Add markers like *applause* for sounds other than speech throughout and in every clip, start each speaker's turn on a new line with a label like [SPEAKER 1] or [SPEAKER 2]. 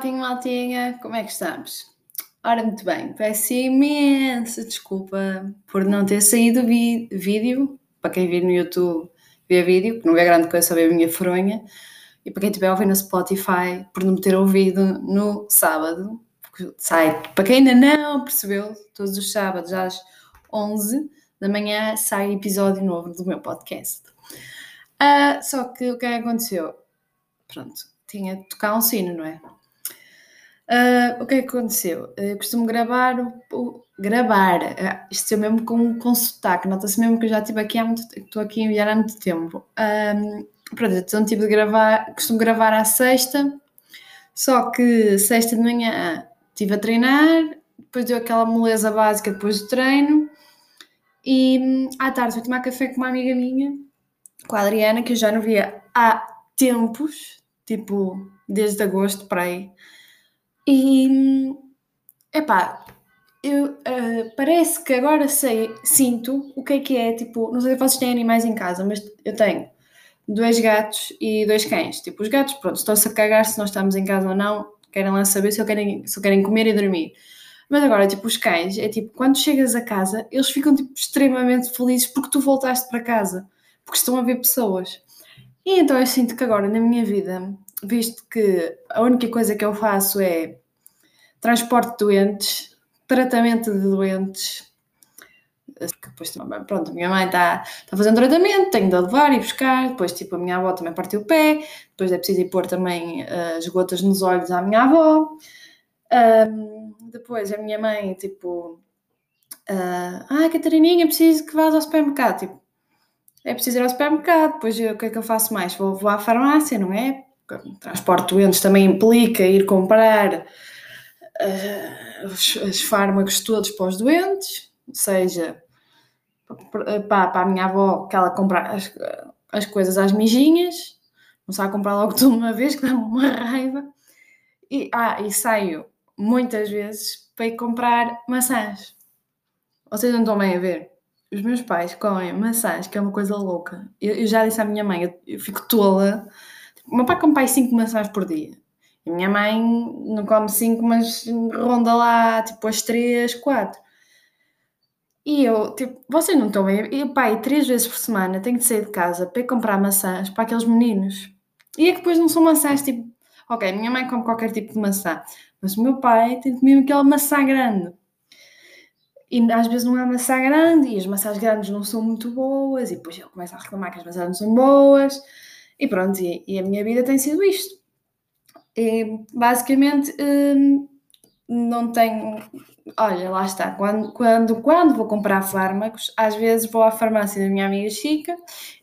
[SPEAKER 1] Popping, maltinha? Como é que estamos? Ora, muito bem, peço imensa desculpa por não ter saído vídeo. Para quem vir no YouTube, vê vídeo, que não é grande coisa saber a minha fronha. E para quem estiver a ouvir no Spotify, por não me ter ouvido no sábado, sai, para quem ainda não percebeu, todos os sábados às 11 da manhã sai episódio novo do meu podcast. Uh, só que o que é aconteceu? Pronto, tinha de tocar um sino, não é? Uh, o que é que aconteceu? Eu costumo gravar gravar, uh, isto é mesmo com, com sotaque, nota-se mesmo que eu já estive aqui há muito estou aqui a enviar há muito tempo. Um, pronto, então tive de gravar, costumo gravar à sexta, só que sexta de manhã estive a treinar, depois deu aquela moleza básica depois do treino, e à tarde fui tomar café com uma amiga minha, com a Adriana, que eu já não via há tempos, tipo, desde agosto para aí. E, epá, eu, uh, parece que agora sei, sinto o que é que é, tipo, não sei se vocês têm animais em casa, mas eu tenho dois gatos e dois cães. Tipo, os gatos, pronto, estão-se a cagar se nós estamos em casa ou não, querem lá saber se, querem, se querem comer e dormir. Mas agora, tipo, os cães, é tipo, quando chegas a casa, eles ficam, tipo, extremamente felizes porque tu voltaste para casa, porque estão a ver pessoas. E então eu sinto que agora na minha vida, visto que a única coisa que eu faço é transporte de doentes, tratamento de doentes, depois, pronto, a minha mãe está tá fazendo tratamento, tenho de levar e buscar, depois tipo a minha avó também partiu o pé, depois é preciso ir pôr também uh, as gotas nos olhos à minha avó, um, depois a minha mãe tipo, uh, ah Catarininha, preciso que vás ao supermercado, tipo, é preciso ir ao supermercado, depois o que é que eu faço mais? Vou, vou à farmácia, não é? Transporte doentes também implica ir comprar uh, os, os, fármacos todos para os doentes, ou seja, para, para a minha avó que ela compra as, as coisas às mijinhas, não sabe comprar logo tudo uma vez, que dá uma raiva. E, ah, e saio muitas vezes para ir comprar maçãs. Vocês não estão bem a ver? os meus pais comem maçãs, que é uma coisa louca. Eu, eu já disse à minha mãe, eu, eu fico tola. O meu pai come pai 5 maçãs por dia. A minha mãe não come 5, mas ronda lá, tipo, as 3, 4. E eu, tipo, vocês não estão bem. E o pai, três vezes por semana, tem de sair de casa para ir comprar maçãs para aqueles meninos. E é que depois não são maçãs tipo. Ok, minha mãe come qualquer tipo de maçã, mas o meu pai tem de comer aquela maçã grande. E às vezes não é maçã grande e as maçãs grandes não são muito boas, e depois ele começa a reclamar que as maçãs não são boas, e pronto, e, e a minha vida tem sido isto. E basicamente hum, não tenho. Olha, lá está. Quando, quando, quando vou comprar fármacos, às vezes vou à farmácia da minha amiga Chica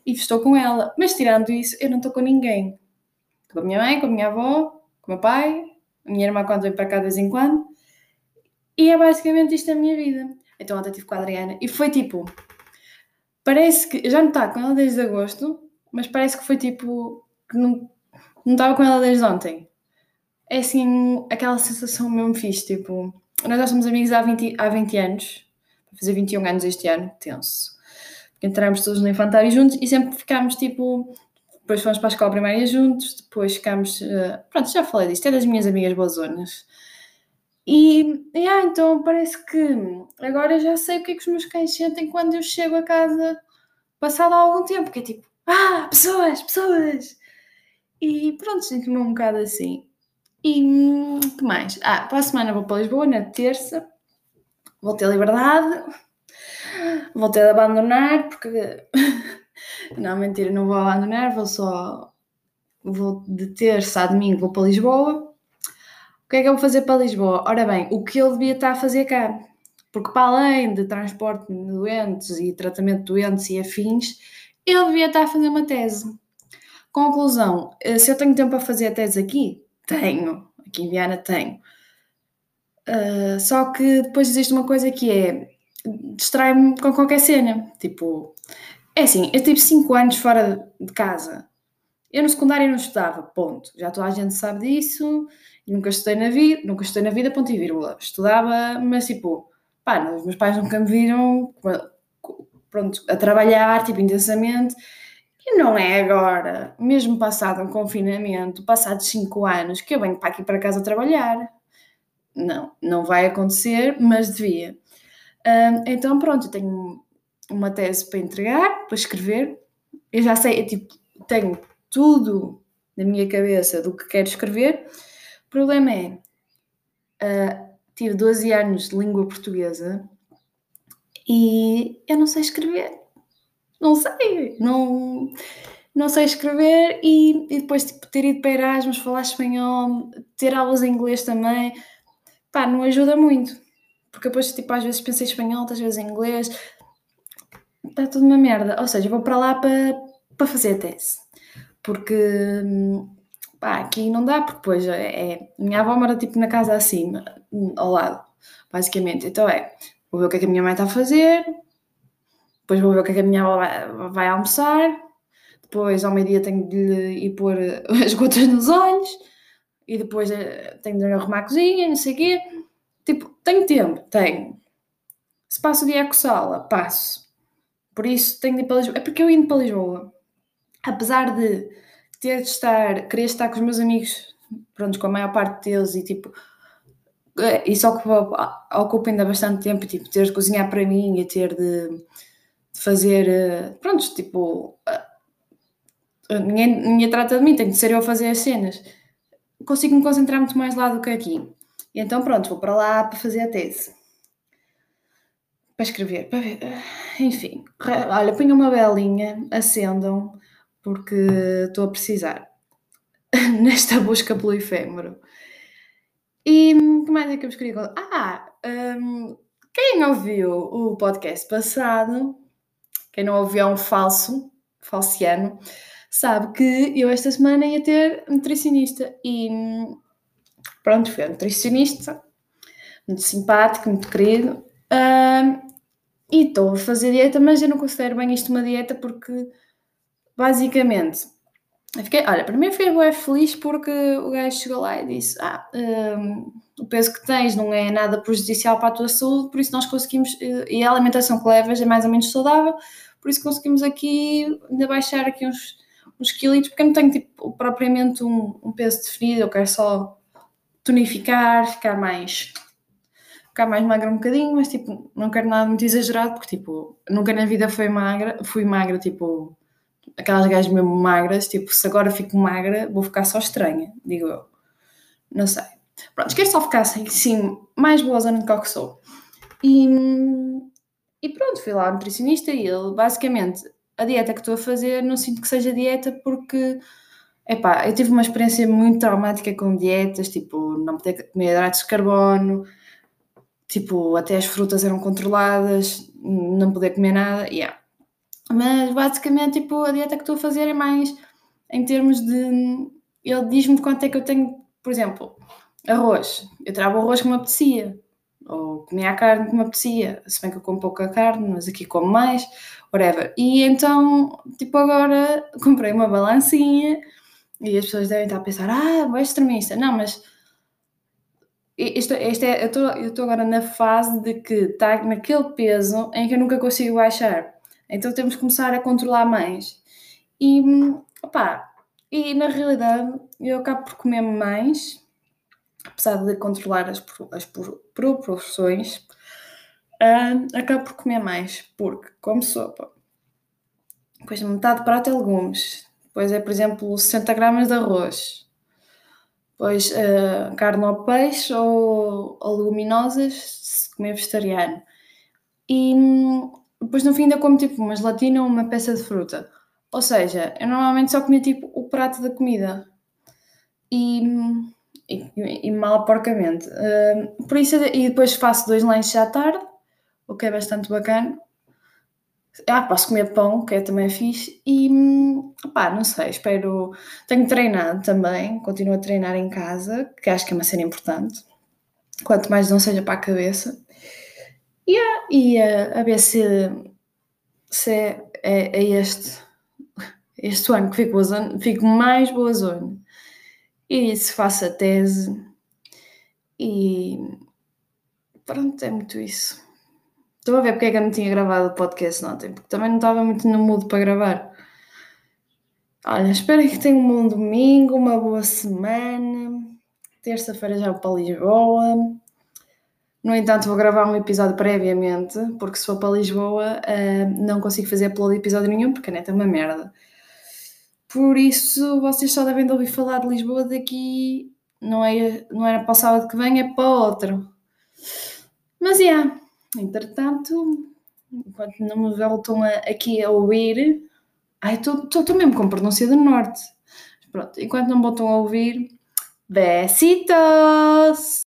[SPEAKER 1] e estou com ela. Mas tirando isso, eu não estou com ninguém. Estou com a minha mãe, com a minha avó, com o meu pai, a minha irmã quando vem para cá de vez em quando. E é basicamente isto a minha vida. Então ontem estive com a Adriana e foi tipo. Parece que. Já não está com ela desde agosto, mas parece que foi tipo. que não, não estava com ela desde ontem. É assim, aquela sensação mesmo fixe, tipo. Nós já somos amigos há 20, há 20 anos, vou fazer 21 anos este ano, tenso. Entramos todos no infantário juntos e sempre ficámos tipo. Depois fomos para a escola primária juntos, depois ficámos. Uh, pronto, já falei disto, é das minhas amigas boazonas. E, e ah, então parece que agora já sei o que é que os meus cães sentem quando eu chego a casa passado algum tempo, que é tipo, ah, pessoas, pessoas! E pronto, sinto-me um bocado assim. E o que mais? Ah, para a semana vou para Lisboa, na terça, vou ter liberdade, vou ter de abandonar, porque. *laughs* não, mentira, não vou abandonar, vou só. Vou de terça a domingo, vou para Lisboa o que é que eu vou fazer para Lisboa? Ora bem, o que ele devia estar a fazer cá. Porque para além de transporte de doentes e tratamento de doentes e afins, ele devia estar a fazer uma tese. Conclusão, eh, se eu tenho tempo para fazer a tese aqui, tenho. Aqui em Viana tenho. Uh, só que depois existe uma coisa que é distrai-me com qualquer cena. Tipo, é assim, eu tive 5 anos fora de casa. Eu no secundário não estudava, ponto. Já toda a gente sabe disso. Nunca estudei na vida, nunca estudei na vida, ponto e vírgula. Estudava, mas tipo, pá, os meus pais nunca me viram, pronto, a trabalhar, tipo, intensamente. E não é agora, mesmo passado um confinamento, passados cinco anos, que eu venho para aqui para casa trabalhar. Não, não vai acontecer, mas devia. Então, pronto, eu tenho uma tese para entregar, para escrever. Eu já sei, eu, tipo, tenho tudo na minha cabeça do que quero escrever. O problema é, uh, tive 12 anos de língua portuguesa e eu não sei escrever. Não sei, não, não sei escrever e, e depois tipo, ter ido para Erasmus, falar espanhol, ter aulas em inglês também, pá, não ajuda muito. Porque depois, tipo, às vezes pensei espanhol, outras vezes em inglês, está tudo uma merda. Ou seja, vou para lá para, para fazer a tese. Porque, pá, aqui não dá, porque depois é, é minha avó mora tipo na casa acima, ao lado, basicamente. Então é, vou ver o que é que a minha mãe está a fazer, depois vou ver o que é que a minha avó vai, vai almoçar, depois ao meio-dia tenho de lhe ir pôr *laughs* as gotas nos olhos, e depois eh, tenho de arrumar a cozinha, não sei o quê. Tipo, tenho tempo, tenho. Se passo o dia a coçá-la, passo. Por isso tenho de ir para Lisboa. É porque eu indo para Lisboa, apesar de ter de estar, querer estar com os meus amigos, pronto, com a maior parte deles e tipo, isso ocupa, ocupa ainda bastante tempo, tipo, ter de cozinhar para mim e ter de, de fazer, eh, pronto, tipo, ninguém, ninguém trata de mim, tem de ser eu a fazer as cenas. Consigo me concentrar muito mais lá do que aqui. E então, pronto, vou para lá para fazer a tese. Para escrever, para ver. Enfim, olha, ponham uma belinha, acendam, porque estou a precisar *laughs* nesta busca pelo efêmero. E que mais é que eu vos queria contar? Ah, um, quem ouviu o podcast passado, quem não ouviu é um falso, falciano, sabe que eu esta semana ia ter nutricionista e pronto, foi um nutricionista, muito simpático, muito querido. Uh, e estou a fazer dieta, mas eu não considero bem isto uma dieta porque basicamente fiquei, olha, primeiro fiquei bem feliz porque o gajo chegou lá e disse: Ah, um, o peso que tens não é nada prejudicial para a tua saúde, por isso nós conseguimos, eh, e a alimentação que levas é mais ou menos saudável, por isso conseguimos aqui ainda baixar aqui uns, uns quilos, porque eu não tenho tipo, propriamente um, um peso definido, eu quero só tonificar, ficar mais ficar mais magra um bocadinho, mas tipo, não quero nada muito exagerado, porque tipo, nunca na vida fui magra, fui magra, tipo, aquelas gajas mesmo magras, tipo, se agora fico magra, vou ficar só estranha, digo eu. Não sei. Pronto, quero só ficar assim, sim, mais boa zona do que sou. E, e pronto, fui lá ao nutricionista e ele, basicamente, a dieta que estou a fazer, não sinto que seja dieta porque Epá, eu tive uma experiência muito traumática com dietas, tipo, não poder comer hidratos de carbono, tipo, até as frutas eram controladas, não poder comer nada, yeah. Mas basicamente, tipo, a dieta que estou a fazer é mais em termos de. Ele diz-me quanto é que eu tenho, por exemplo, arroz. Eu trago o arroz que me apetecia, ou comia a carne que me apetecia, se bem que eu como pouca carne, mas aqui como mais, whatever. E então, tipo, agora *laughs* comprei uma balancinha e as pessoas devem estar a pensar, ah, é extremista. Não, mas isto, isto é, eu estou agora na fase de que está naquele peso em que eu nunca consigo baixar. Então temos que começar a controlar mais. E, opá, e na realidade eu acabo por comer mais, apesar de controlar as, as proporções, uh, acabo por comer mais, porque como sopa, depois metade de prato é legumes, Pois é, por exemplo, 60 gramas de arroz. Depois uh, carne ou peixe ou, ou leguminosas, se comer vegetariano. E depois no fim ainda como tipo uma gelatina ou uma peça de fruta. Ou seja, eu normalmente só comia tipo o prato da comida. E, e, e mal porcamente. Uh, por isso, e depois faço dois lanches à tarde, o que é bastante bacana. Ah, posso comer pão, que é também fixe. E pá, não sei, espero. Tenho treinado também, continuo a treinar em casa, que acho que é uma cena importante. Quanto mais não seja para a cabeça. E uh, a ver se, se é, é, este, este ano que fico, fico mais boa zona. E se faço a tese. E pronto, é muito isso. Estou a ver porque é que eu não tinha gravado o podcast ontem, porque também não estava muito no mood para gravar. Olha, espero que tenham um bom domingo, uma boa semana. Terça-feira já vou para Lisboa. No entanto, vou gravar um episódio previamente, porque se for para Lisboa uh, não consigo fazer upload de episódio nenhum, porque a net é uma merda. Por isso, vocês só devem de ouvir falar de Lisboa daqui. Não, é, não era para o sábado que vem, é para outro. Mas, é, yeah, entretanto, enquanto não me voltam a, aqui a ouvir. Ai, estou mesmo com pronúncia do norte. Pronto, enquanto não me voltam a ouvir, besitos!